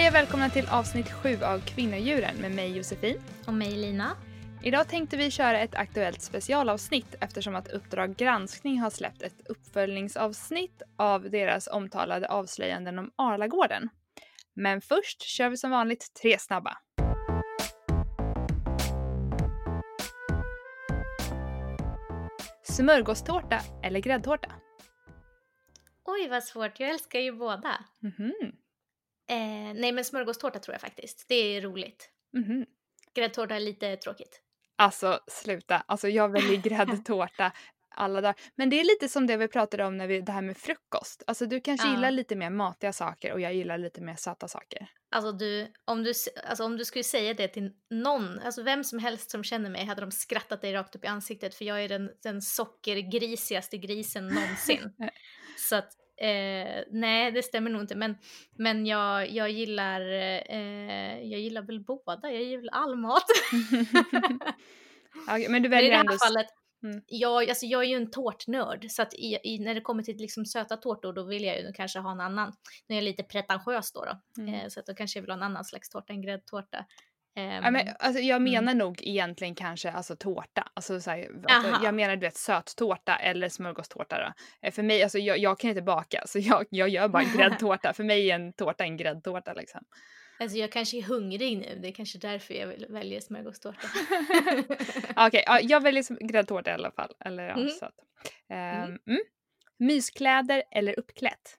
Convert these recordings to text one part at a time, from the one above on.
Hej och välkomna till avsnitt 7 av Kvinnodjuren med mig Josefin. Och mig Lina. Idag tänkte vi köra ett aktuellt specialavsnitt eftersom att Uppdrag granskning har släppt ett uppföljningsavsnitt av deras omtalade avslöjanden om Arlagården. Men först kör vi som vanligt tre snabba. Smörgåstårta eller gräddtårta? Oj vad svårt, jag älskar ju båda. Mhm. Eh, nej men smörgåstårta tror jag faktiskt, det är roligt. Mhm. Gräddtårta är lite tråkigt. Alltså sluta, alltså jag väljer gräddtårta alla dagar. Men det är lite som det vi pratade om när vi, det här med frukost. Alltså du kanske Ja. gillar lite mer matiga saker och jag gillar lite mer söta saker. Alltså du, om du, alltså om du skulle säga det till någon, alltså vem som helst som känner mig hade de skrattat dig rakt upp i ansiktet för jag är den, den sockergrisigaste grisen någonsin. Så att, eh, nej det stämmer nog inte men, men jag, jag gillar, eh, jag gillar väl båda, jag gillar all mat. Ja, men du Men i väljer det här ändå... fallet, Mm. jag, alltså jag är ju en tårtnörd så att i, i, när det kommer till liksom söta tårtor då vill jag ju kanske ha en annan, nu är jag lite pretentiös då, då Mm. eh, så att då kanske jag vill ha en annan slags tårta, en gräddtårta. Ehm, Ja, men, alltså, jag Mm. menar nog egentligen kanske alltså, tårta. Alltså, så här, alltså, jag menar du vet söttårta eller smörgåstårta. Då. Eh, För mig, alltså, jag, jag kan inte baka så jag, jag gör bara gräddtårta. För mig är en tårta en gräddtårta liksom. Alltså jag kanske är hungrig nu, det är kanske därför jag vill, väljer smörgåstårta. Okej, ja, jag väljer gräddtårta i alla fall. Eller ja, Mm. sött. Ehm, mm. Myskläder eller uppklätt?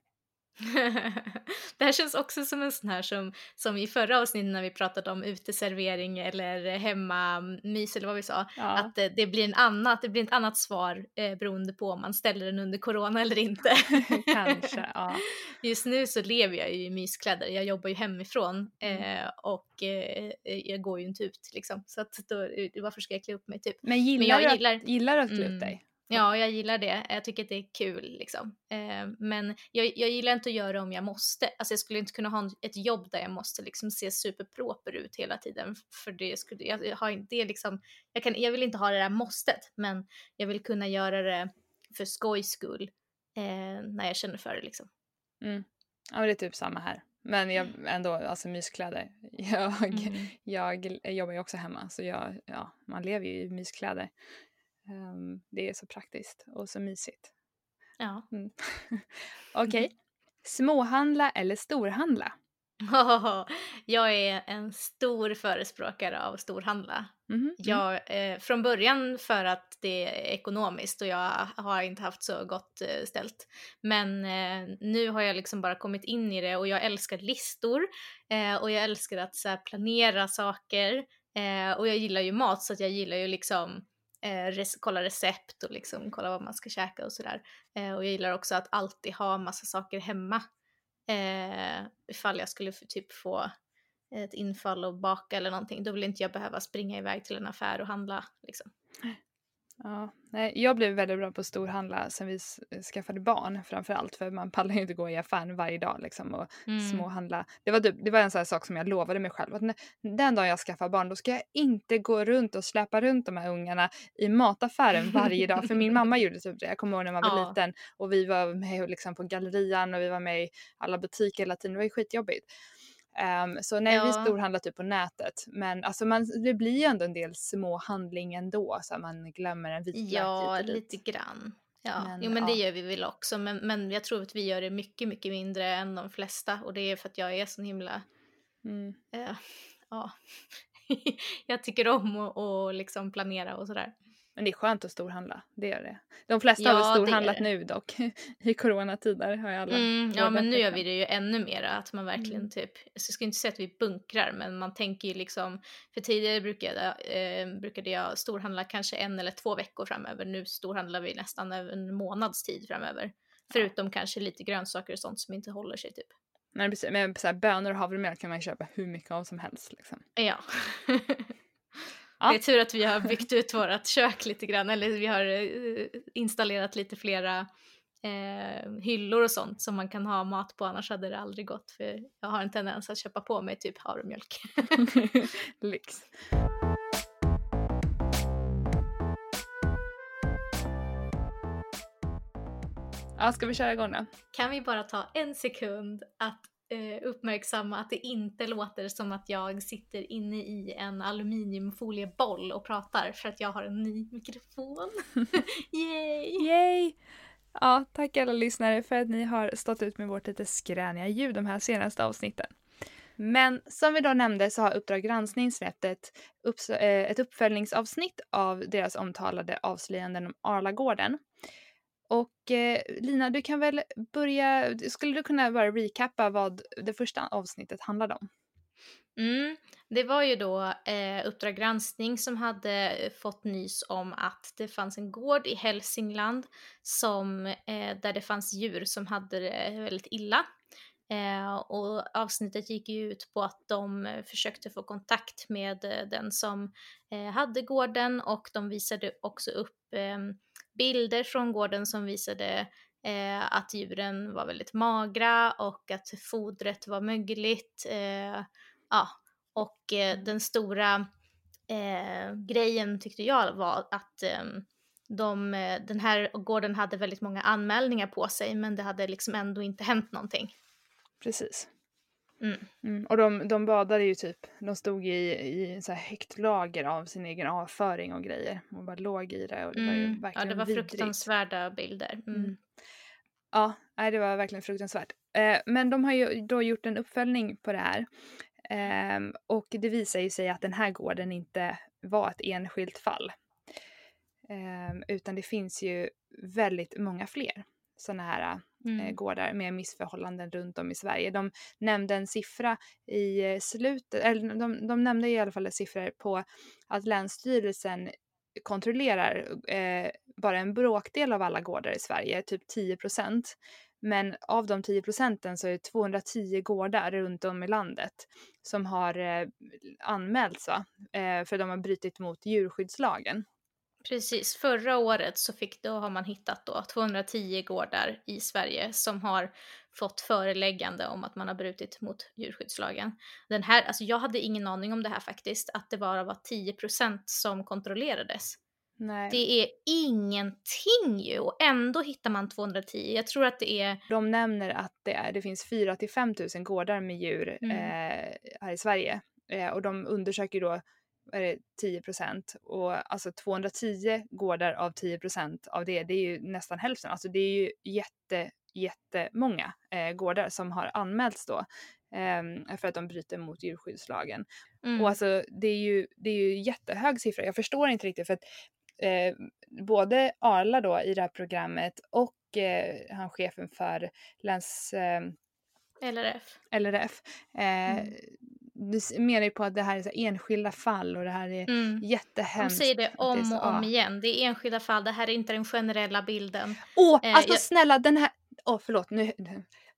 det här känns också som en sån här som, som i förra avsnittet när vi pratade om uteservering eller hemmamys eller vad vi sa. Ja. Att det, det, blir en annat, det blir ett annat svar eh, beroende på om man ställer den under corona eller inte. Kanske, ja. Just nu så lever jag ju i myskläder, jag jobbar ju hemifrån Mm. eh, och eh, jag går ju inte ut liksom. Så att då, varför ska jag klä upp mig typ? Men gillar, jag du, att, gillar- gillar du att klä Mm. upp dig? Ja, jag gillar det. Jag tycker att det är kul liksom. Eh, men jag, jag gillar inte att göra det om jag måste. Alltså jag skulle inte kunna ha ett jobb där jag måste liksom se superproper ut hela tiden. För det skulle, jag, jag har det liksom, jag, kan, jag vill inte ha det där måstet. Men jag vill kunna göra det för skojs skull. Eh, när jag känner för det liksom. Mm. Ja, men det är typ samma här. Men jag ändå, alltså myskläder. Jag, Mm. jag jobbar ju också hemma så jag, ja, man lever ju i myskläder. Ehm, det är så praktiskt och så mysigt. Ja. Mm. Okej. Småhandla eller storhandla? jag är en stor förespråkare av storhandla. Mhm, mm. Jag, eh, från början för att det är ekonomiskt och jag har inte haft så gott eh, ställt. Men eh, nu har jag liksom bara kommit in i det och jag älskar listor eh, och jag älskar att så här, planera saker eh, och jag gillar ju mat så att jag gillar ju liksom eh, res- kolla recept och liksom kolla vad man ska käka och sådär. Eh, och jag gillar också att alltid ha massa saker hemma. Eh, ifall jag skulle typ få ett infall och baka eller någonting, då vill inte jag behöva springa iväg till en affär och handla. Liksom. Ja, nej, jag blev väldigt bra på storhandla sen vi s- skaffade barn framför allt för man pallar ju inte gå i affären varje dag liksom och Mm. småhandla. Det var, typ, det var en sån sak som jag lovade mig själv att den dagen jag skaffar barn då ska jag inte gå runt och släpa runt de här ungarna i mataffären varje dag. För min mamma gjorde typ det. Jag kommer ihåg när man var Ja. liten och vi var med liksom på gallerian och vi var med i alla butiker hela tiden. Det var ju skitjobbigt. Ehm, så nej, vi Ja. storhandlar typ på nätet. Men alltså man, det blir ju ändå en del små handling ändå så att man glömmer en vitlök Ja, dit. lite grann. Ja, Men, jo men det ja. gör vi väl också. Men, men jag tror att vi gör det mycket, mycket mindre än de flesta. Och det är för att jag är så himla, Mm. eh, ja, jag tycker om att och liksom planera och sådär. Men det är skönt att storhandla, det är det. De flesta har Ja, är storhandlat nu dock. I coronatider har ju alla Mm, ja men nu gör vi det ju ännu mer att man verkligen Mm. typ, så jag ska inte säga att vi bunkrar men man tänker ju liksom, för tidigare brukade, eh, brukade jag storhandla kanske en eller två veckor framöver, nu storhandlar vi nästan en månads tid framöver. Förutom kanske lite grönsaker och sånt som inte håller sig typ. Men, precis, men så här, bönor och havremjölk kan man ju köpa hur mycket av som helst. Liksom. Ja. Ja. Det är tur att vi har byggt ut vårt kök lite grann, eller vi har eh, installerat lite flera eh, hyllor och sånt som man kan ha mat på, annars hade det aldrig gått. För jag har en tendens att köpa på mig typ havremjölk. Lyx. Ja, ska vi köra igång då? kan vi bara ta en sekund att eh, uppmärksamma att det inte låter som att jag sitter inne i en aluminiumfolieboll och pratar för att jag har en ny mikrofon. Yay! Yay! Ja, tack alla lyssnare för att ni har stått ut med vårt lite skräniga ljud de här senaste avsnitten. Men som vi då nämnde så har Uppdrag granskning släppt ett, upps- eh, ett uppföljningsavsnitt av deras omtalade avslöjanden om Arlagården. Och eh, Lina, du kan väl börja, skulle du kunna bara recappa vad det första avsnittet handlade om? Mm, det var ju då eh, Uppdrag granskning som hade eh, fått nys om att det fanns en gård i Hälsingland som, eh, där det fanns djur som hade det eh, väldigt illa. Eh, och avsnittet gick ju ut på att de eh, försökte få kontakt med den som eh, hade gården och de visade också upp ehm, bilder från gården som visade eh, att djuren var väldigt magra och att fodret var mögligt. Eh, ja, och eh, den stora eh, grejen tyckte jag var att ehm, de, eh, den här gården hade väldigt många anmälningar på sig men det hade liksom ändå inte hänt någonting. Precis. Mm. Mm. Och de, de badade ju typ, de stod i, i så här högt lager av sin egen avföring och grejer och bara låg i det och det var ju Mm. verkligen Ja, det var vidrigt. fruktansvärda bilder. Mm. Mm. Ja, det var verkligen fruktansvärt. Eh, men de har ju då gjort en uppföljning på det här. Ehm, och det visar ju sig att den här gården inte var ett enskilt fall. Ehm, utan det finns ju väldigt många fler sådana här eh, Mm. gårdar med missförhållanden runt om i Sverige. De nämnde en siffra i eh, slutet, eller de, de nämnde i alla fall siffror på att Länsstyrelsen kontrollerar eh, bara en bråkdel av alla gårdar i Sverige, typ 10 procent. Men av de 10 procenten så är det 210 gårdar runt om i landet som har eh, anmälts va? Eh, för de har brutit mot djurskyddslagen. Precis, förra året så fick, då har man hittat då 210 gårdar i Sverige som har fått föreläggande om att man har brutit mot djurskyddslagen. Den här, alltså jag hade ingen aning om det här faktiskt, att det bara var 10% som kontrollerades. Nej. Det är ingenting ju och ändå hittar man 210. Jag tror att det är, De nämner att det, är, det finns 4 till 5 000 gårdar med djur Mm. eh, här i Sverige. Eh, och de undersöker då är det, 10 procent. Och alltså 210 gårdar av 10 procent av det, det är ju nästan hälften. Alltså det är ju jätte, jättemånga eh, gårdar som har anmälts då. Eh, för att de bryter mot djurskyddslagen. mm, Och alltså det är ju, det är ju jättehög siffra. Jag förstår inte riktigt för att eh, både Arla då i det här programmet och eh, han chefen för läns, eh, LRF. LRF eh, Mm. Du menar ju på att det här är så här enskilda fall och det här är Mm. De jättehemskt. säger det om så- och om ja. igen. Det är enskilda fall, det här är inte den generella bilden. Åh, Eh, alltså jag- snälla den här, åh förlåt nu,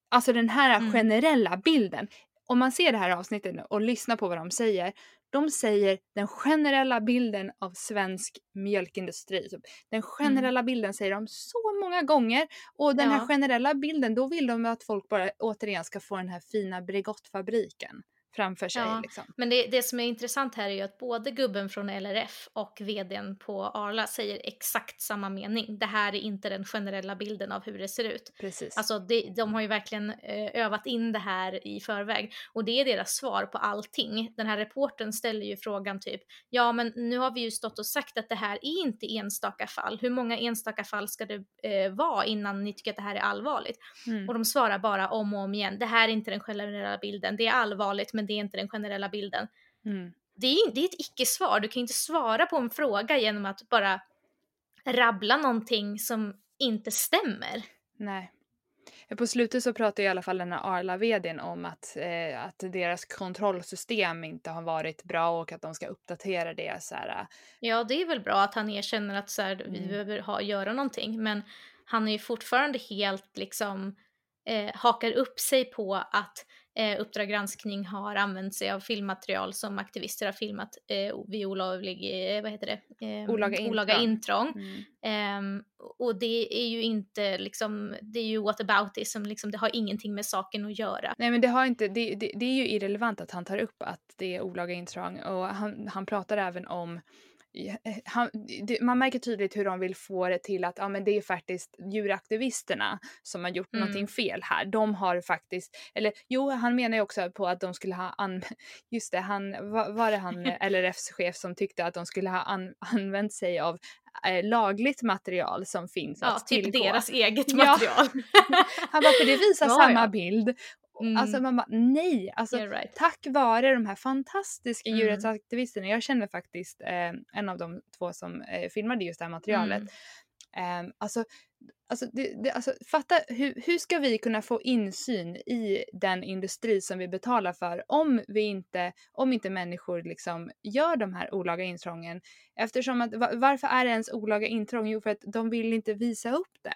alltså den här Mm. generella bilden. Om man ser det här avsnittet och lyssnar på vad de säger. De säger den generella bilden av svensk mjölkindustri. Typ. Den generella bilden säger de så många gånger. Och den här Ja. generella bilden, då vill de att folk bara återigen ska få den här fina Bregottfabriken framför sig. Ja. Liksom. Men det, det som är intressant här är ju att både gubben från LRF och vdn på Arla säger exakt samma mening. Det här är inte den generella bilden av hur det ser ut. Precis. Alltså det, de har ju verkligen eh, övat in det här i förväg och det är deras svar på allting. Den här reporten ställer ju frågan typ, ja men nu har vi ju stått och sagt att det här är inte enstaka fall. Hur många enstaka fall ska det eh, vara innan ni tycker att det här är allvarligt? Mm. Och de svarar bara om och om igen, det här är inte den generella bilden, det är allvarligt men det är inte den generella bilden. Mm. Det är, det är ett icke-svar, du kan inte svara på en fråga genom att bara rabbla någonting som inte stämmer. Nej. På slutet så pratar i alla fall den här Arla-vdn om att, eh, att deras kontrollsystem inte har varit bra och att de ska uppdatera det. Så här, eh, Ja, det är väl bra att han erkänner att så här, vi Mm. behöver ha, göra någonting, men han är ju fortfarande helt liksom eh, hakar upp sig på att eh, Uppdrag granskning har använt sig av filmmaterial som aktivister har filmat eh, vid olovlig, eh, vad heter det? Eh, Olaga intrång. intrång. mm. Ehm, och det är ju inte liksom, det är ju whataboutism, liksom, det har ingenting med saken att göra. Nej men det har inte, det, det, det är ju irrelevant att han tar upp att det är olaga intrång och han, han pratar även om eh, han, det, man märker tydligt hur de vill få det till att ja, men det är faktiskt djuraktivisterna som har gjort mm. någonting fel här. De har faktiskt, eller jo han menar ju också på att de skulle ha, an, just det, han, var, var det han LRFs chef som tyckte att de skulle ha an, använt sig av eh, lagligt material som finns ja, att typ tillgå. deras eget material. Ja. han bara, för det visar ja, samma bild Mm. Alltså man bara nej, alltså right. tack vare de här fantastiska mm. djurrättsaktivisterna. Jag känner faktiskt eh, en av de två som eh, filmade just det här materialet. Mm. Eh, alltså, alltså, det, det, alltså fatta hur, hur ska vi kunna få insyn i den industri som vi betalar för om vi inte, om inte människor liksom gör de här olaga intrången? Eftersom att varför är det ens olaga intrång? Jo för att de vill inte visa upp det.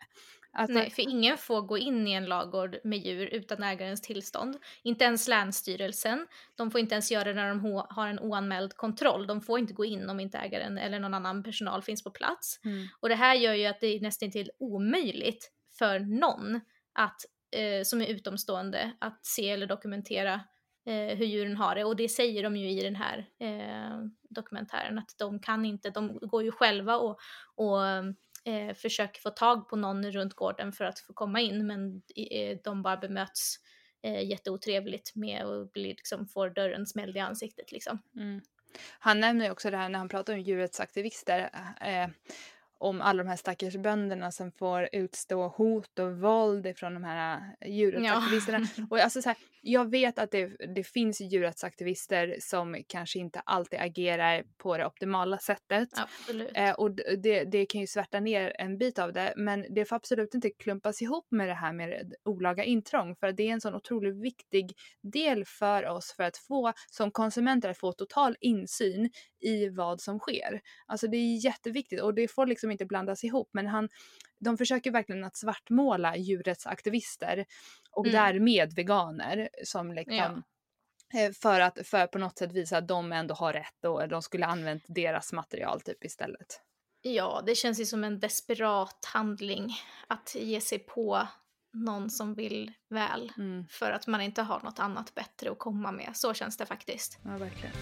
Alltså, Nej, för ingen får gå in i en lagård med djur utan ägarens tillstånd. Inte ens Länsstyrelsen. De får inte ens göra det när de har en oanmäld kontroll. De får inte gå in om inte ägaren eller någon annan personal finns på plats. Mm. Och det här gör ju att det är nästan till omöjligt för någon att, eh, som är utomstående att se eller dokumentera eh, hur djuren har det. Och det säger de ju i den här eh, dokumentären att de kan inte, de går ju själva och, och eh, försöker få tag på någon runt gården för att få komma in men eh, de bara bemöts eh, jätteotrevligt med och blir, liksom, får dörren smälld i ansiktet. Liksom. Mm. Han nämner ju också det här när han pratar om djurrättsaktivister. Eh, om alla de här stackars bönderna som får utstå hot och våld ifrån de här äh, djurrättsaktivisterna. Ja. Och alltså så här, jag vet att det, det finns djurrättsaktivister som kanske inte alltid agerar på det optimala sättet. Eh, och det, det kan ju svärta ner en bit av det men det får absolut inte klumpas ihop med det här med olaga intrång för det är en sån otroligt viktig del för oss för att få som konsumenter att få total insyn i vad som sker. Alltså det är jätteviktigt och det får liksom inte blandas ihop men han, de försöker verkligen att svartmåla djurrättsaktivister och mm. därmed veganer som liksom ja. Eh, för att för på något sätt visa att de ändå har rätt och de skulle använt deras material typ istället. Ja, det känns ju som en desperat handling att ge sig på någon som vill väl mm. för att man inte har något annat bättre att komma med. Så känns det faktiskt. Ja, verkligen.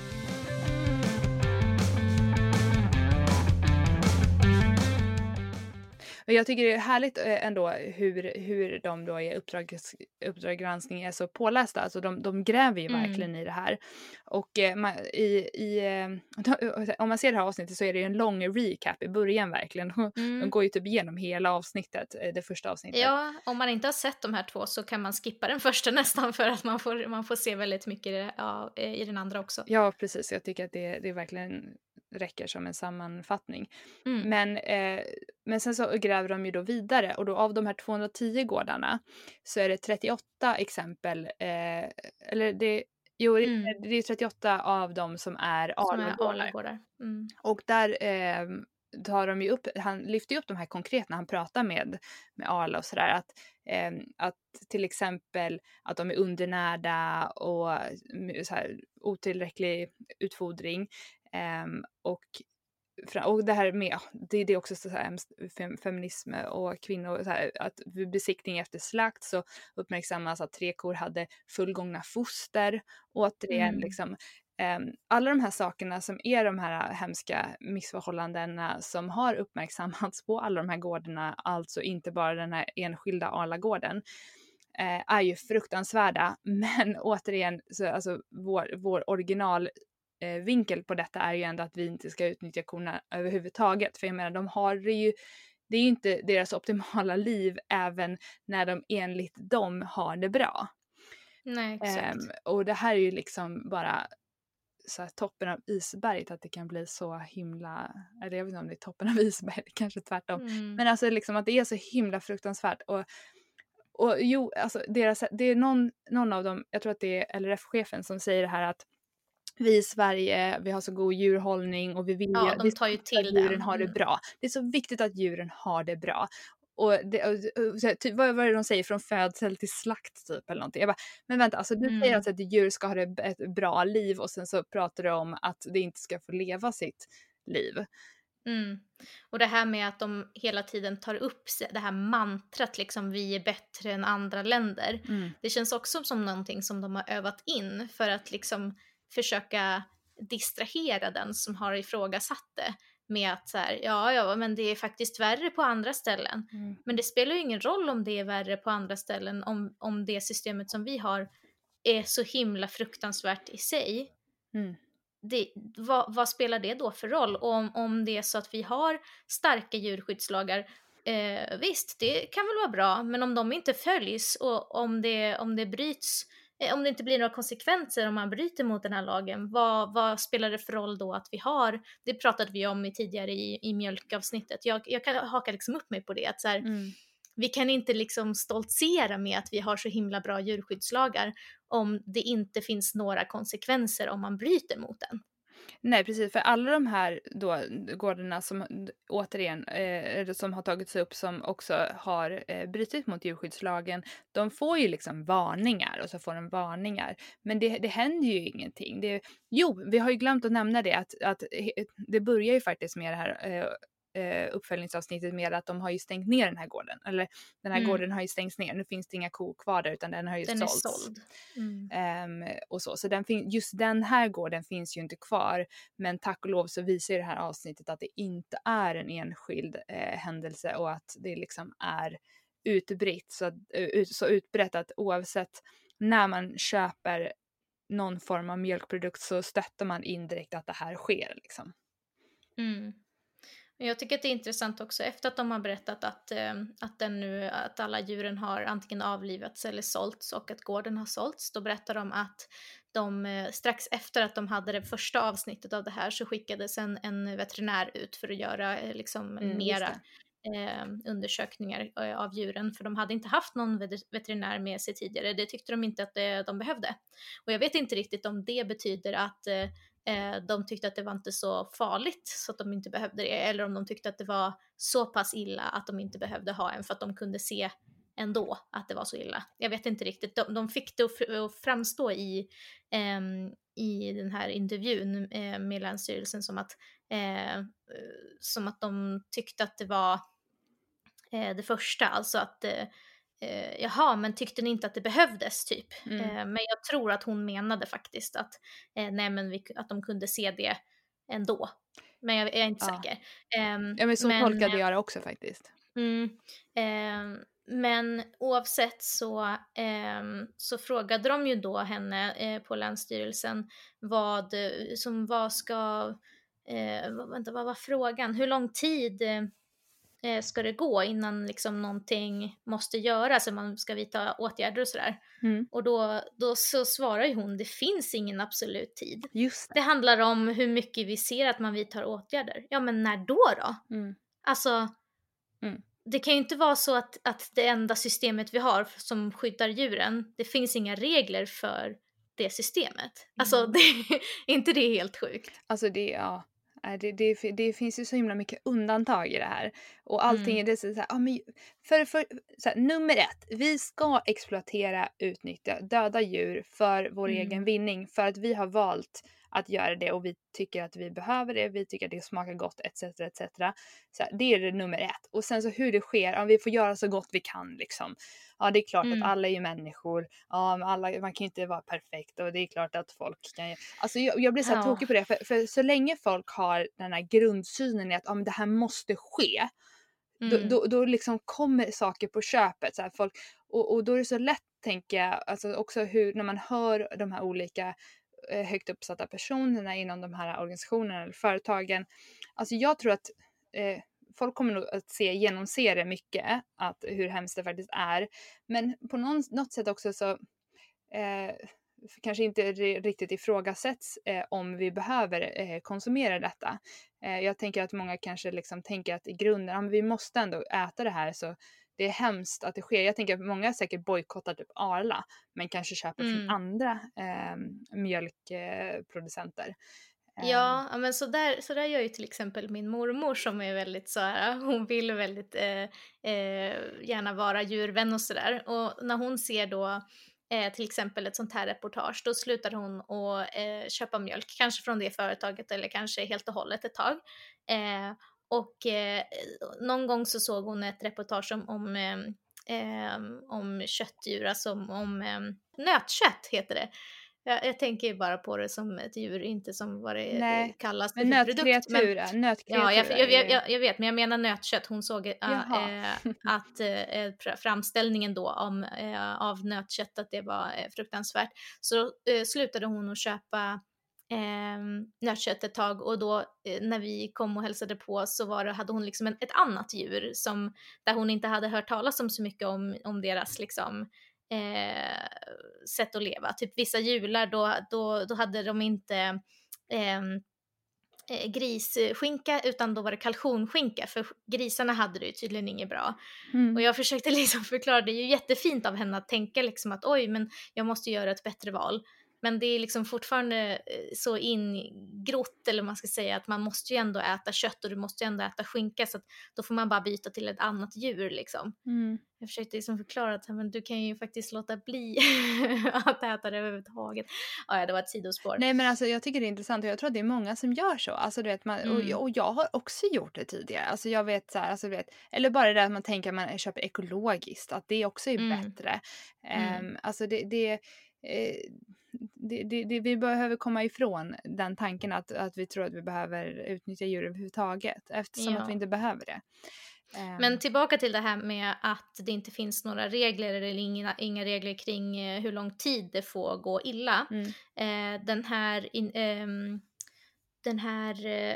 Men jag tycker det är härligt eh, ändå hur, hur de då i Uppdrag, uppdrag granskning är så pålästa. Alltså de, de gräver ju mm. verkligen i det här. Och eh, man, i, i, eh, om man ser det här avsnittet så är det ju en lång recap i början verkligen. Mm. De går ju typ igenom hela avsnittet, det första avsnittet. Ja, om man inte har sett de här två så kan man skippa den första nästan för att man får, man får se väldigt mycket ja, i den andra också. Ja, precis. Jag tycker att det, det är verkligen räcker som en sammanfattning. Mm. Men, eh, men sen så gräver de ju då vidare och då av de här 210 gårdarna så är det 38 exempel, eh, eller det Jo, mm. det är 38 av dem som är Arlagårdar. Mm. Och där eh, tar de ju upp, han lyfter ju upp de här konkret när han pratar med, med Arla och sådär. Att, eh, att till exempel att de är undernärda och så här, otillräcklig utfodring. Um, och, och det här med, det, det är också så här fem, feminism och kvinnor, så här, att vid besiktning efter slakt så uppmärksammas att tre kor hade fullgångna foster. Återigen mm. liksom, um, alla de här sakerna som är de här hemska missförhållandena som har uppmärksammats på alla de här gårdarna, alltså inte bara den här enskilda Arlagården eh, är ju fruktansvärda. Men återigen, så, alltså, vår, vår original vinkel på detta är ju ändå att vi inte ska utnyttja korna överhuvudtaget. För jag menar, de har det ju, det är ju inte deras optimala liv även när de enligt dem har det bra. Nej, exakt. Um, och det här är ju liksom bara så här, toppen av isberget att det kan bli så himla, eller jag vet inte om det är toppen av isberget, kanske tvärtom. Mm. Men alltså liksom att det är så himla fruktansvärt. Och, och jo, alltså deras, det är någon, någon av dem, jag tror att det är LRF-chefen som säger det här att vi i Sverige, vi har så god djurhållning och vi vill ja, de tar ju till att djuren har det mm. bra. Det är så viktigt att djuren har det bra. Och, det, och typ, vad, vad är det de säger, från födsel till slakt typ eller någonting. Jag bara, men vänta, alltså du mm. säger alltså att djur ska ha ett bra liv och sen så pratar du om att det inte ska få leva sitt liv. Mm. Och det här med att de hela tiden tar upp det här mantrat liksom vi är bättre än andra länder. Mm. Det känns också som någonting som de har övat in för att liksom försöka distrahera den som har ifrågasatt det med att så här, ja, ja, men det är faktiskt värre på andra ställen. Mm. Men det spelar ju ingen roll om det är värre på andra ställen om, om det systemet som vi har är så himla fruktansvärt i sig. Mm. Det, vad, vad, spelar det då för roll? Och om, om det är så att vi har starka djurskyddslagar, eh, visst, det kan väl vara bra, men om de inte följs och om det, om det bryts om det inte blir några konsekvenser om man bryter mot den här lagen, vad, vad spelar det för roll då att vi har, det pratade vi om tidigare i, i mjölkavsnittet, jag, jag kan haka liksom upp mig på det, att så här, Mm. vi kan inte liksom stoltsera med att vi har så himla bra djurskyddslagar om det inte finns några konsekvenser om man bryter mot den. Nej precis, för alla de här då, gårdarna som återigen eh, som har tagits upp som också har eh, brutit mot djurskyddslagen, de får ju liksom varningar och så får de varningar. Men det, det händer ju ingenting. Det, jo, vi har ju glömt att nämna det att, att det börjar ju faktiskt med det här eh, eh, uppföljningsavsnittet med att de har ju stängt ner den här gården. Eller den här Mm. gården har ju stängts ner. Nu finns det inga kor kvar där utan den har ju Den är sålts. såld. Mm. Ehm, och så. Så den just den här gården finns ju inte kvar. Men tack och lov så visar ju det här avsnittet att det inte är en enskild eh, händelse och att det liksom är utbrett. Så, eh, ut, så utbrett att oavsett när man köper någon form av mjölkprodukt så stöttar man indirekt att det här sker. Liksom. Mm. Men Jag tycker att det är intressant också efter att de har berättat att, eh, att, den nu, att alla djuren har antingen avlivats eller sålts och att gården har sålts. Då berättar de att de eh, strax efter att de hade det första avsnittet av det här så skickades en, en veterinär ut för att göra eh, liksom Mm, mera eh, undersökningar eh, av djuren för de hade inte haft någon vet- veterinär med sig tidigare. Det tyckte de inte att eh, de behövde. Och jag vet inte riktigt om det betyder att eh, Eh, de tyckte att det var inte så farligt så att de inte behövde det eller om de tyckte att det var så pass illa att de inte behövde ha en för att de kunde se ändå att det var så illa. Jag vet inte riktigt. De, de fick det att framstå i, eh, i den här intervjun eh, med Länsstyrelsen som att, eh, som att de tyckte att det var eh, det första, alltså att eh, eh, eh, jaha, men tyckte ni inte att det behövdes typ? Mm. Eh, men jag tror att hon menade faktiskt att, eh, nej, men vi, att de kunde se det ändå. Men jag, jag är inte Ja. säker. Ehm, Ja men så men, tolkade jag det också faktiskt. Mm, ehm, men oavsett så, ehm, så frågade de ju då henne eh, på Länsstyrelsen vad, eh, som vad ska, eh, vänta vad var frågan, hur lång tid eh, ska det gå innan liksom någonting måste göras, om man ska vidta åtgärder och sådär. Mm. Och då, då så svarar ju hon, det finns ingen absolut tid. Just Det handlar om hur mycket vi ser att man vidtar åtgärder. Ja men när då då? Mm. Alltså, Mm. det kan ju inte vara så att, att det enda systemet vi har som skyddar djuren, det finns inga regler för det systemet. Alltså, Mm. det, är inte det helt sjukt? Alltså det, ja. Nej, Det, det, det finns ju så himla mycket undantag i det här. Och allting Mm. är det så här, ja, men för, för, så här, nummer ett, vi ska exploatera, utnyttja, döda djur för vår Mm. egen vinning. För att vi har valt att göra det och vi tycker att vi behöver det, vi tycker att det smakar gott etc. etc. Så det är det nummer ett. Och sen så hur det sker, ja, vi får göra så gott vi kan liksom. Ja det är klart Mm. att alla är ju människor, ja alla, man kan ju inte vara perfekt och det är klart att folk kan. Alltså jag, jag blir så här Ja. tokig på det för, för så länge folk har den här grundsynen i att ja, men det här måste ske, då, Mm. då, då liksom kommer saker på köpet. Så här, folk, och, och då är det så lätt tänker jag, alltså också hur, när man hör de här olika Eh, högt uppsatta personerna inom de här organisationerna eller företagen. Alltså jag tror att eh, folk kommer nog att se, genomse det mycket, att, hur hemskt det faktiskt är. Men på någon, något sätt också så eh, kanske inte riktigt ifrågasätts eh, om vi behöver eh, konsumera detta. Eh, jag tänker att många kanske liksom tänker att i grunden, ja, men vi måste ändå äta det här så det är hemskt att det sker. Jag tänker att många säkert bojkottar typ Arla men kanske köper Mm. från andra eh, mjölkproducenter. Eh, Ja, men så där, så där gör ju till exempel min mormor som är väldigt så här, hon vill väldigt eh, eh, gärna vara djurvän och sådär. Och när hon ser då eh, till exempel ett sånt här reportage, då slutar hon att eh, köpa mjölk, kanske från det företaget eller kanske helt och hållet ett tag. Och eh, någon gång så såg hon ett reportage om, om, eh, eh, om köttdjur, alltså om, om eh, nötkött heter det. Jag, jag tänker bara på det som ett djur, inte som vad det Nej, kallas Men nötkreatur, Men, nötkreatur ja, jag, jag, ju- jag, jag, vet, men jag menar nötkött. Hon såg äh, att fr- framställningen då om, eh, av nötkött, att det var fruktansvärt. Så slutade hon att köpa eh, nötkött ett tag och då eh, när vi kom och hälsade på så var det, hade hon liksom en, ett annat djur som, där hon inte hade hört talas om så mycket om, om deras liksom eh, sätt att leva. Typ vissa jular då, då, då hade de inte ehm, eh, grisskinka utan då var det kalkonskinka för grisarna hade det ju tydligen inget bra. Mm. Och jag försökte liksom förklara, det är ju jättefint av henne att tänka liksom att oj men jag måste göra ett bättre val. Men det är liksom fortfarande eh, så ingrott eller man ska säga att man måste ju ändå äta kött och du måste ju ändå äta skinka så då får man bara byta till ett annat djur liksom. Mm. Jag försökte liksom förklara att men du kan ju faktiskt låta bli att äta det överhuvudtaget. Ja, det var ett sidospår. Nej men alltså jag tycker det är intressant och jag tror att det är många som gör så. Alltså, du vet, man, och, Mm. jag- och jag har också gjort det tidigare. Alltså, jag vet så här, alltså, du vet, eller bara det där att man tänker att man köper ekologiskt, att det också är Mm. bättre. Ehm, alltså det, det, eh, det, det, vi behöver komma ifrån den tanken att, att vi tror att vi behöver utnyttja djur överhuvudtaget eftersom Ja. att vi inte behöver det. Ehm, Men tillbaka till det här med att det inte finns några regler eller inga, inga regler kring eh, hur lång tid det får gå illa. mm, Eh, den här, in, ehm, den här eh,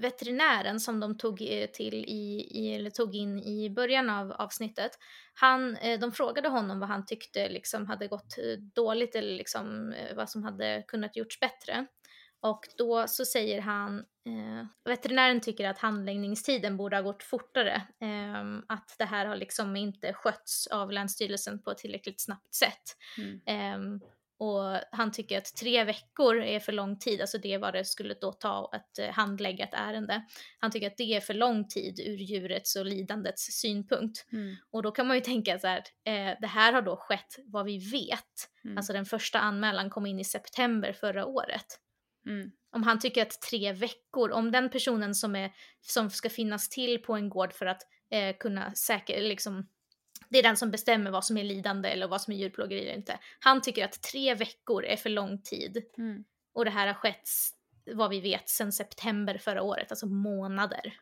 veterinären som de tog eh, till i, i, eller tog in i början av avsnittet. Han, eh, de frågade honom vad han tyckte liksom hade gått eh, dåligt eller liksom eh, vad som hade kunnat gjorts bättre. Och då så säger han, eh, veterinären tycker att handläggningstiden borde ha gått fortare. ehm, att det här har liksom inte skötts av Länsstyrelsen på ett tillräckligt snabbt sätt. mm, Ehm, och han tycker att tre veckor är för lång tid, alltså det är vad det skulle då ta att eh, handlägga ett ärende. Han tycker att det är för lång tid ur djurets och lidandets synpunkt. mm, Och då kan man ju tänka så här, eh, det här har då skett vad vi vet. mm, Alltså den första anmälan kom in i september förra året. mm, Om han tycker att tre veckor, om den personen som, är, som ska finnas till på en gård för att eh, kunna säkra, liksom, det är den som bestämmer vad som är lidande eller vad som är djurplågeri eller inte. Han tycker att tre veckor är för lång tid mm. och det här har skett vad vi vet sedan september förra året, alltså månader.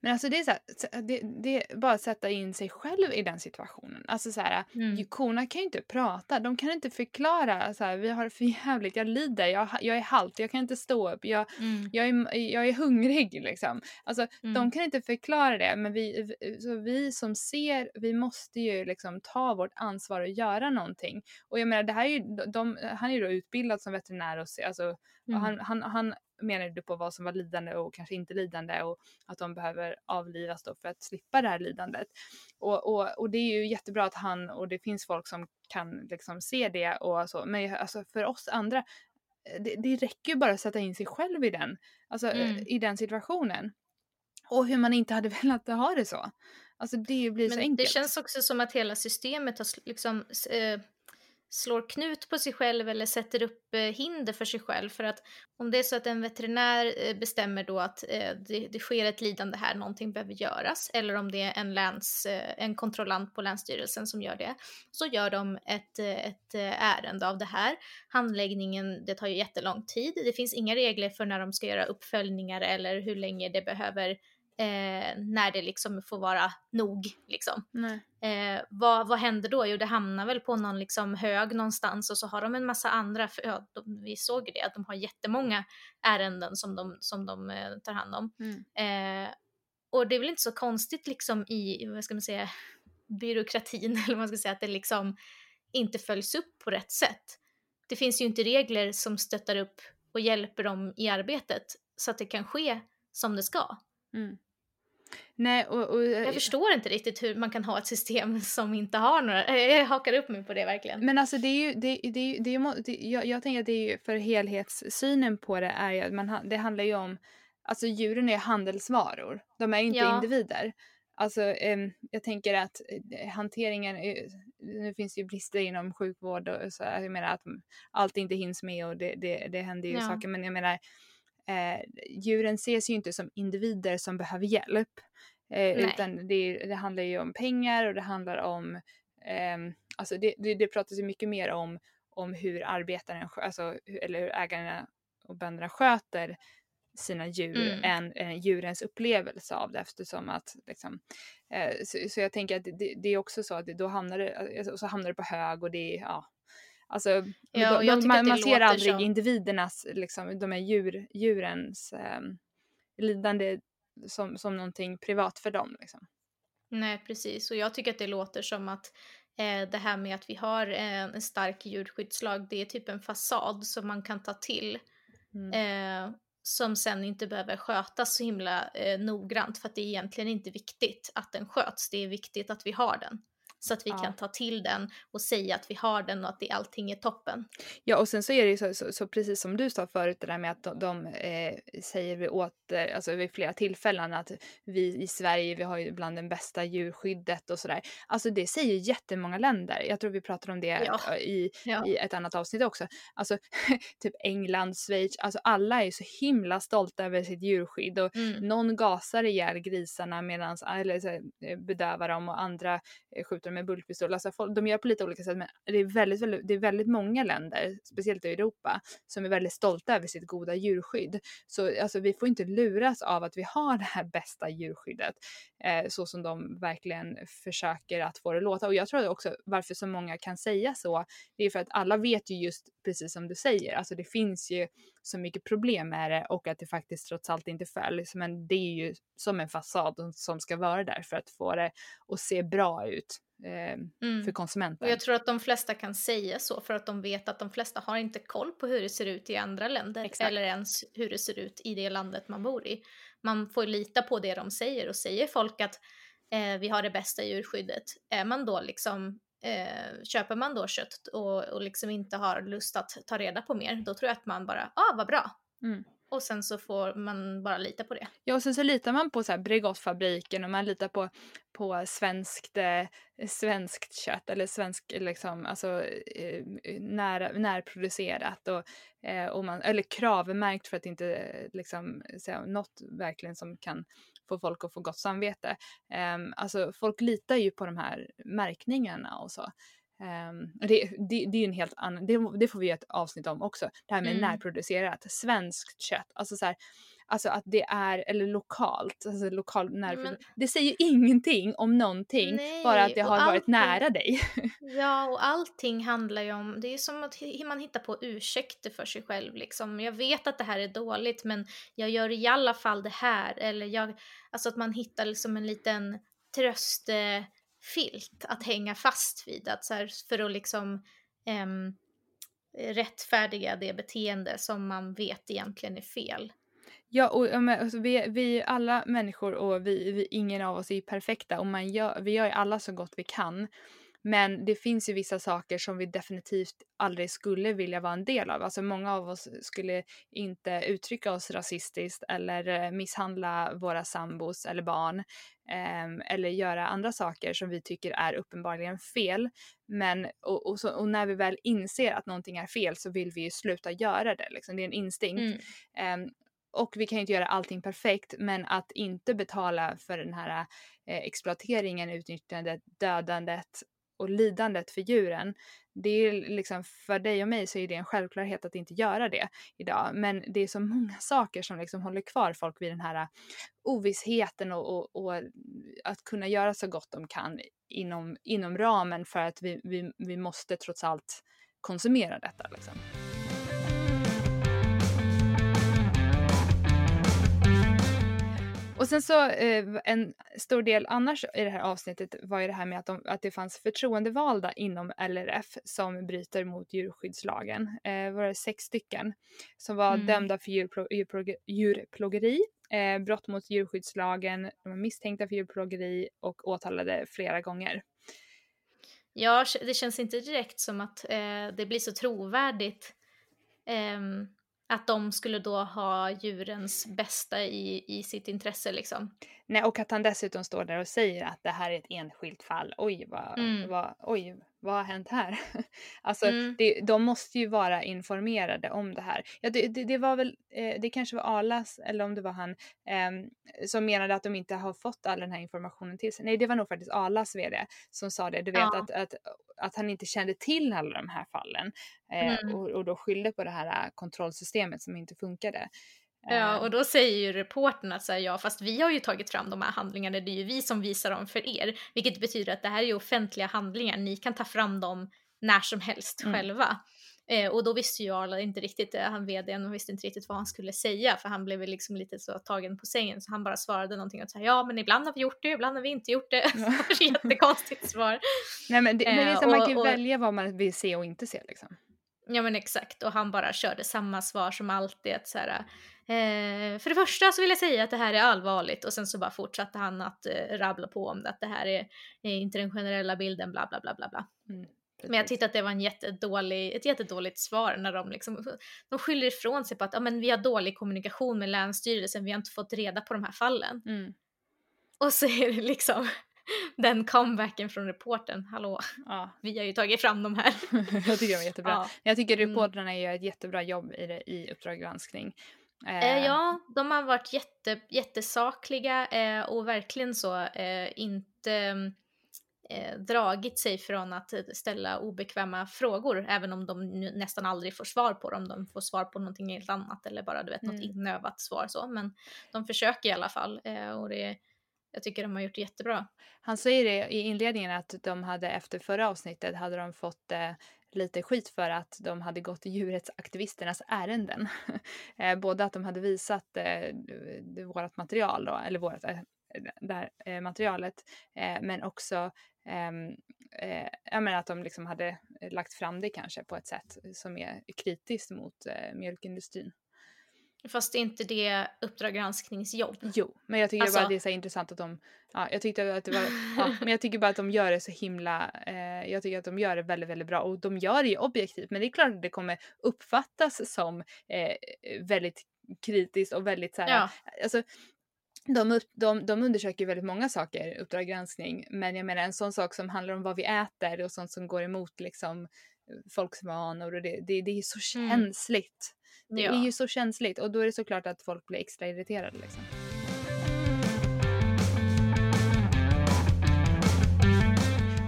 Men alltså det är så här, det, det bara att sätta in sig själv i den situationen. Alltså så här, Mm. korna kan ju inte prata, de kan inte förklara så här, vi har det för jävligt, jag lider, jag, jag är halt, jag kan inte stå upp, jag, Mm. jag, är, jag är hungrig liksom. Alltså Mm. de kan inte förklara det, men vi, så vi som ser, vi måste ju liksom ta vårt ansvar och göra någonting. Och jag menar, det här är ju, de, han är ju då utbildad som veterinär och, alltså, och Mm. han, han, han menade på vad som var lidande och kanske inte lidande och att de behöver avlivas då för att slippa det här lidandet. Och, och, och det är ju jättebra att han och det finns folk som kan liksom se det och så. Men alltså för oss andra, eh, det, det räcker ju bara att sätta in sig själv i den, alltså eh, Mm. i den situationen. Och hur man inte hade velat ha det så. Alltså det blir så Men enkelt. det känns också som att hela systemet har liksom eh, slår knut på sig själv eller sätter upp eh, hinder för sig själv. För att om det är så att en veterinär eh, bestämmer då att eh, det, det sker ett lidande här, någonting behöver göras, eller om det är en, läns, eh, en kontrollant på Länsstyrelsen som gör det, så gör de ett, eh, ett eh, ärende av det här. Handläggningen, det tar ju jättelång tid. Det finns inga regler för när de ska göra uppföljningar eller hur länge det behöver eh, när det liksom får vara nog. Liksom. Eh, vad, vad händer då? Jo, det hamnar väl på någon liksom hög någonstans och så har de en massa andra, för, ja, de, vi såg ju det, att de har jättemånga ärenden som de, som de eh, tar hand om. Mm. Eh, och det är väl inte så konstigt liksom i, vad ska man säga, byråkratin, eller vad man ska säga, att det liksom inte följs upp på rätt sätt. Det finns ju inte regler som stöttar upp och hjälper dem i arbetet så att det kan ske som det ska. Mm. Nej, och, och, Jag förstår inte riktigt hur man kan ha ett system som inte har några, eh, jag hakar upp mig på det verkligen. Men alltså det är ju, det, det, är ju- det är ju, det, jag, jag tänker att det är ju för helhetssynen på det är ju man, det handlar ju om, alltså djuren är handelsvaror, de är inte Ja. individer. Alltså em, jag tänker att eh, hanteringen, nu finns det ju brister inom sjukvård och så, jag menar att allt inte hinns med och det, det, det händer ju Ja. saker men jag menar eh, djuren ses ju inte som individer som behöver hjälp. Eh, utan det, det handlar ju om pengar och det handlar om, ehm, alltså det, det, det pratas ju mycket mer om, om hur arbetaren, alltså, eller hur ägarna och bönderna sköter sina djur mm. än, än djurens upplevelse av det eftersom att liksom, eh, så, så, jag tänker att det, det, är också så att då hamnar det, alltså, så hamnar det på hög och det är, ja, alltså ja, de, man, man ser aldrig som... individernas, liksom, de här djur, djurens eh, lidande som, som någonting privat för dem liksom. Nej precis och jag tycker att det låter som att eh, det här med att vi har eh, en stark djurskyddslag det är typ en fasad som man kan ta till mm. eh, som sen inte behöver skötas så himla eh, noggrant för att det är egentligen inte viktigt att den sköts, det är viktigt att vi har den så att vi ja. kan ta till den och säga att vi har den och att det, allting är toppen. Ja och sen så är det ju så, så, så precis som du sa förut det där med att de, de eh, säger vi åter, alltså vid flera tillfällen att vi i Sverige vi har ju bland det bästa djurskyddet och sådär. Alltså det säger jättemånga länder. Jag tror vi pratade om det ja. I, ja. i ett annat avsnitt också. Alltså typ England, Schweiz, alltså alla är så himla stolta över sitt djurskydd och mm. någon gasar ihjäl grisarna medan, eller så, eh, bedövar dem och andra eh, skjuter med bulkpistol. Alltså, de gör på lite olika sätt men det är, väldigt, väldigt, det är väldigt många länder, speciellt i Europa, som är väldigt stolta över sitt goda djurskydd. Så alltså, vi får inte luras av att vi har det här bästa djurskyddet eh, så som de verkligen försöker att få det att låta. Och jag tror också varför så många kan säga så, det är för att alla vet ju just precis som du säger, alltså det finns ju så mycket problem med det och att det faktiskt trots allt inte följs. Men det är ju som en fasad som ska vara där för att få det att se bra ut eh, mm. för konsumenten. Och jag tror att de flesta kan säga så för att de vet att de flesta har inte koll på hur det ser ut i andra länder Exakt. eller ens hur det ser ut i det landet man bor i. Man får lita på det de säger och säger folk att eh, vi har det bästa djurskyddet, är man då liksom eh, köper man då kött och, och liksom inte har lust att ta reda på mer, då tror jag att man bara, ah vad bra. Mm. Och sen så får man bara lita på det. Ja och sen så litar man på så här Bregottfabriken och man litar på, på svenskt, eh, svenskt kött eller svensk liksom alltså eh, när, närproducerat och, eh, och man, eller kravmärkt för att inte liksom säga något verkligen som kan få folk att få gott samvete. Um, alltså folk litar ju på de här märkningarna och så. Um, det, det, det är en helt annan, det, det, får vi ett avsnitt om också. Det här med mm. närproducerat, svenskt kött. Alltså så här, Alltså att det är, eller lokalt, alltså lokal närproducerat. Det säger ingenting om någonting, nej, bara att det har allting, varit nära dig. ja, och allting handlar ju om, det är som att man hittar på ursäkter för sig själv liksom. Jag vet att det här är dåligt men jag gör i alla fall det här. Eller jag, alltså att man hittar liksom en liten tröstfilt att hänga fast vid. Att så här, för att liksom um, rättfärdiga det beteende som man vet egentligen är fel. Ja, och alltså, vi, vi alla människor och vi, vi, ingen av oss är perfekta och man gör, vi gör ju alla så gott vi kan. Men det finns ju vissa saker som vi definitivt aldrig skulle vilja vara en del av. Alltså många av oss skulle inte uttrycka oss rasistiskt eller eh, misshandla våra sambos eller barn. Eh, eller göra andra saker som vi tycker är uppenbarligen fel. Men och, och, så, och, när vi väl inser att någonting är fel så vill vi ju sluta göra det. Liksom. Det är en instinkt. Mm. Eh, och vi kan ju inte göra allting perfekt, men att inte betala för den här eh, exploateringen, utnyttjandet, dödandet och lidandet för djuren. Det är liksom för dig och mig så är det en självklarhet att inte göra det idag. Men det är så många saker som liksom håller kvar folk vid den här eh, ovissheten och, och, och att kunna göra så gott de kan inom, inom ramen för att vi, vi, vi måste trots allt konsumera detta. Liksom. Och sen så eh, en stor del annars i det här avsnittet var ju det här med att, de, att det fanns förtroendevalda inom LRF som bryter mot djurskyddslagen. Eh, var det sex stycken som var mm. dömda för djurplo, djurplågeri, eh, brott mot djurskyddslagen, de var misstänkta för djurplågeri och åtalade flera gånger. Ja, det känns inte direkt som att eh, det blir så trovärdigt Um att de skulle då ha djurens bästa i, i sitt intresse liksom. Nej, och att han dessutom står där och säger att det här är ett enskilt fall. Oj, vad, mm. vad, oj, vad har hänt här? alltså Mm. det, de måste ju vara informerade om det här. Ja, det, det, det var väl, eh, det kanske var Arlas eller om det var han ehm, som menade att de inte har fått all den här informationen till sig. Nej, det var nog faktiskt Arlas vd som sa det. Du vet Ja. att, att, att han inte kände till alla de här fallen eh, Mm. och, och då skyllde på det här eh, kontrollsystemet som inte funkade. Ja, Eh, och då säger ju reportern att så här, ja, fast vi har ju tagit fram de här handlingarna, det är ju vi som visar dem för er. Vilket betyder att det här är ju offentliga handlingar, ni kan ta fram dem när som helst Mm. själva. Eh, och då visste ju Arla inte riktigt, eh, han vdn visste inte riktigt vad han skulle säga för han blev liksom lite så tagen på sängen så han bara svarade någonting och här, ja men ibland har vi gjort det, ibland har vi inte gjort det. Ja. Jättekonstigt svar. Nej men det, men det är Eh, så att man kan ju och- välja vad man vill se och inte se liksom. Ja men exakt och han bara körde samma svar som alltid att så här, eh, för det första så vill jag säga att det här är allvarligt och sen så bara fortsatte han att eh, rabbla på om det att det här är, är inte den generella bilden bla bla bla bla bla. Mm, Men jag tyckte att det var en jättedålig, ett jättedåligt svar när de liksom, de skyller ifrån sig på att ja, men vi har dålig kommunikation med Länsstyrelsen, vi har inte fått reda på de här fallen. Mm, Och så är det liksom den comebacken från reporten, hallå, ja, vi har ju tagit fram de här. jag tycker de är jättebra. Ja. Jag tycker Mm. reportrarna gör ett jättebra jobb i, det, i Uppdrag granskning. Eh, ja, de har varit jätte, jättesakliga eh, och verkligen så eh, inte eh, dragit sig från att eh, ställa obekväma frågor, även om de nästan aldrig får svar på dem. De får svar på någonting helt annat eller bara du vet, något Mm. inövat svar så. Men de försöker i alla fall eh, och det, jag tycker de har gjort det jättebra. Han säger det i inledningen att de hade efter förra avsnittet hade de fått eh, lite skit för att de hade gått djurrättsaktivisternas ärenden. eh, både att de hade visat eh, vårt material då, eller vårt eh, där, eh, materialet, eh, men också ehm, eh, menar att de liksom hade lagt fram det kanske på ett sätt som är kritiskt mot eh, mjölkindustrin. Fast det är inte det Uppdrag granskningsjobb. Jo, men jag tycker bara Alltså- att det är så intressant att de, ja, jag tyckte att det var, ja, men jag tycker bara att de gör det så himla, eh, jag tycker att de gör det väldigt, väldigt bra och de gör det ju objektivt, men det är klart att det kommer uppfattas som eh, väldigt kritiskt och väldigt så här, Ja, alltså de, de, de undersöker väldigt många saker, Uppdrag granskning, men jag menar en sån sak som handlar om vad vi äter och sånt som går emot liksom folks vanor och det, det, det är så Mm. Det ja. är ju så känsligt och då är det såklart att folk blir extra irriterade liksom.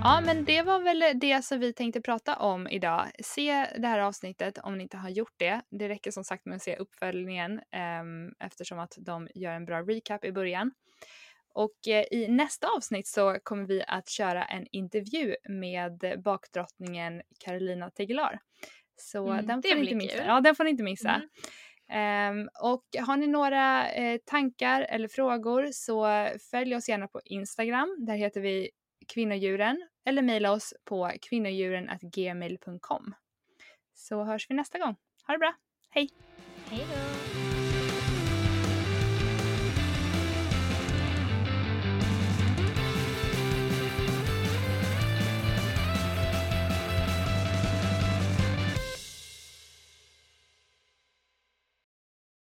Ja, men det var väl det som vi tänkte prata om idag. Se det här avsnittet om ni inte har gjort det. Det räcker som sagt med att se uppföljningen ehm, eftersom att de gör en bra recap i början. Och eh, i nästa avsnitt så kommer vi att köra en intervju med bakdrottningen Carolina Tegelar. Så Mm, den får inte missa. kul. Ja, den får ni inte missa. Mm. Ehm, och har ni några eh, tankar eller frågor så följ oss gärna på Instagram. Där heter vi kvinnodjuren eller mejla oss på kvinnodjuren.gmail.com. Så hörs vi nästa gång. Ha det bra. Hej! Hej då!